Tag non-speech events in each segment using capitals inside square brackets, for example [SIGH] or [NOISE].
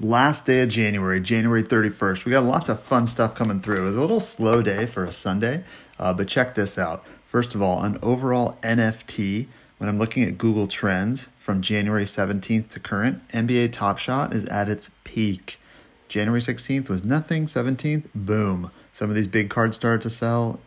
last day of January, January 31st. We got lots of fun stuff coming through. It was a little slow day for a Sunday, uh, but check this out. First of all, an overall NFT, when I'm looking at Google Trends from January 17th to current, NBA Top Shot is at its peak. January 16th was nothing, 17th, boom. Some of these big cards started to sell.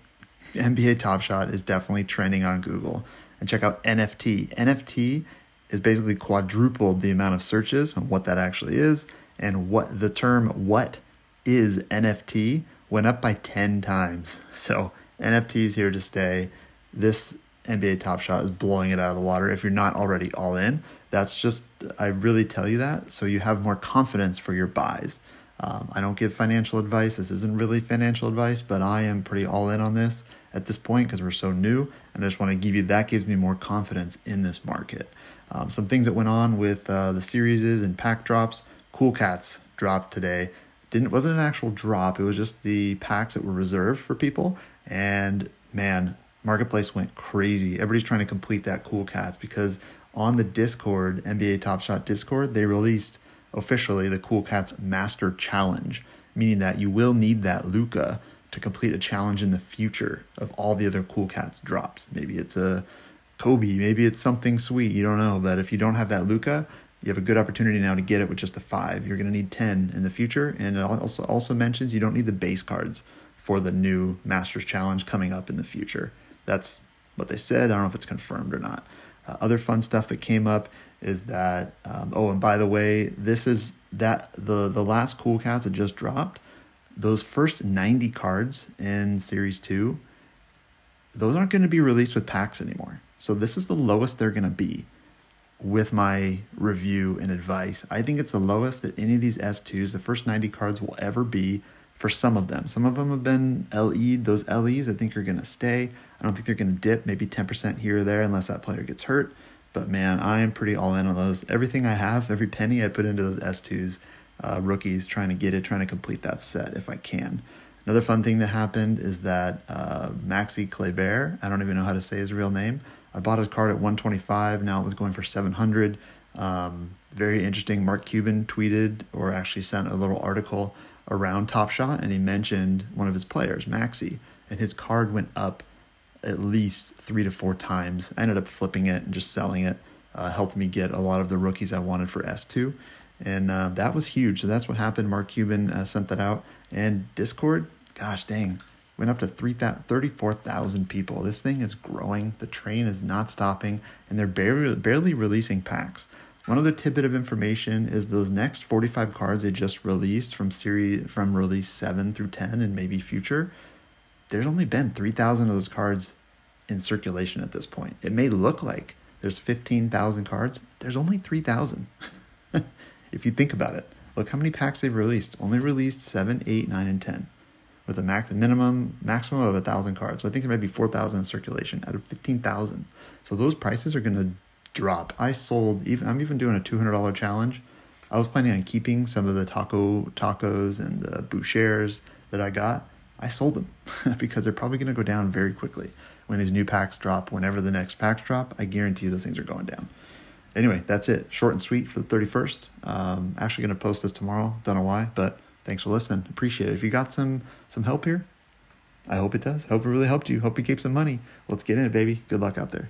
NBA Top Shot is definitely trending on Google. And check out NFT. NFT is basically quadrupled the amount of searches on what that actually is and what the term what is NFT went up by 10 times. So NFT is here to stay. This NBA Top Shot is blowing it out of the water. If you're not already all in, that's just, I really tell you that so you have more confidence for your buys. Um, I don't give financial advice. This isn't really financial advice, but I am pretty all in on this at this point because we're so new. And I just want to give you that gives me more confidence in this market. Um, some things that went on with uh, the series and pack drops. Cool Cats dropped today. Didn't wasn't an actual drop. It was just the packs that were reserved for people. And man, marketplace went crazy. Everybody's trying to complete that Cool Cats because on the Discord, NBA Top Shot Discord, they released officially the Cool Cats Master Challenge, meaning that you will need that Luka to complete a challenge in the future of all the other Cool Cats drops. Maybe it's a Kobe, maybe it's something sweet, you don't know. But if you don't have that Luka, you have a good opportunity now to get it with just the five. You're going to need 10 in the future. And it also, also mentions you don't need the base cards for the new Masters Challenge coming up in the future. That's what they said. I don't know if it's confirmed or not. Uh, other fun stuff that came up is that um, oh, and by the way, this is that the the last Cool Cats that just dropped. Those first 90 cards in Series 2, those aren't going to be released with packs anymore. So this is the lowest they're going to be with my review and advice. I think it's the lowest that any of these S2s, the first 90 cards, will ever be for some of them. Some of them have been LE'd. Those LEs I think are going to stay. I don't think they're going to dip, maybe 10% here or there unless that player gets hurt. But man, I am pretty all in on those. Everything I have, every penny I put into those S2s, uh, rookies, trying to get it, trying to complete that set if I can. Another fun thing that happened is that uh, Maxi Kleber, I don't even know how to say his real name, I bought his card at 125. Now it was going for 700. Um, very interesting. Mark Cuban tweeted or actually sent a little article around Top Shot, and he mentioned one of his players, Maxi, and his card went up at least three to four times. I ended up flipping it and just selling it. Uh, helped me get a lot of the rookies I wanted for S2. And uh, that was huge. So that's what happened. Mark Cuban uh, sent that out. And Discord, gosh dang, went up to 34,000 people. This thing is growing. The train is not stopping, and they're barely, barely releasing packs. One other tidbit of information is those next 45 cards they just released from series from release 7 through 10 and maybe future. There's only been 3,000 of those cards in circulation at this point. It may look like there's 15,000 cards. There's only 3,000. [LAUGHS] if you think about it, look how many packs they've released. Only released 7, 8, 9, and 10 with a max minimum maximum of a thousand cards. So I think there might be four thousand in circulation out of fifteen thousand. So those prices are going to drop. I sold even. I'm even doing a two hundred dollar challenge. I was planning on keeping some of the Tacko Tackos and the bouchers that I got. I sold them [LAUGHS] because they're probably going to go down very quickly when these new packs drop. Whenever the next packs drop, I guarantee those things are going down. Anyway, that's it. Short and sweet for the 31st. Um, actually going to post this tomorrow. Don't know why, but Thanks for listening. Appreciate it. If you got some some help here, I hope it does. Hope it really helped you. Hope you keep some money. Let's get in it, baby. Good luck out there.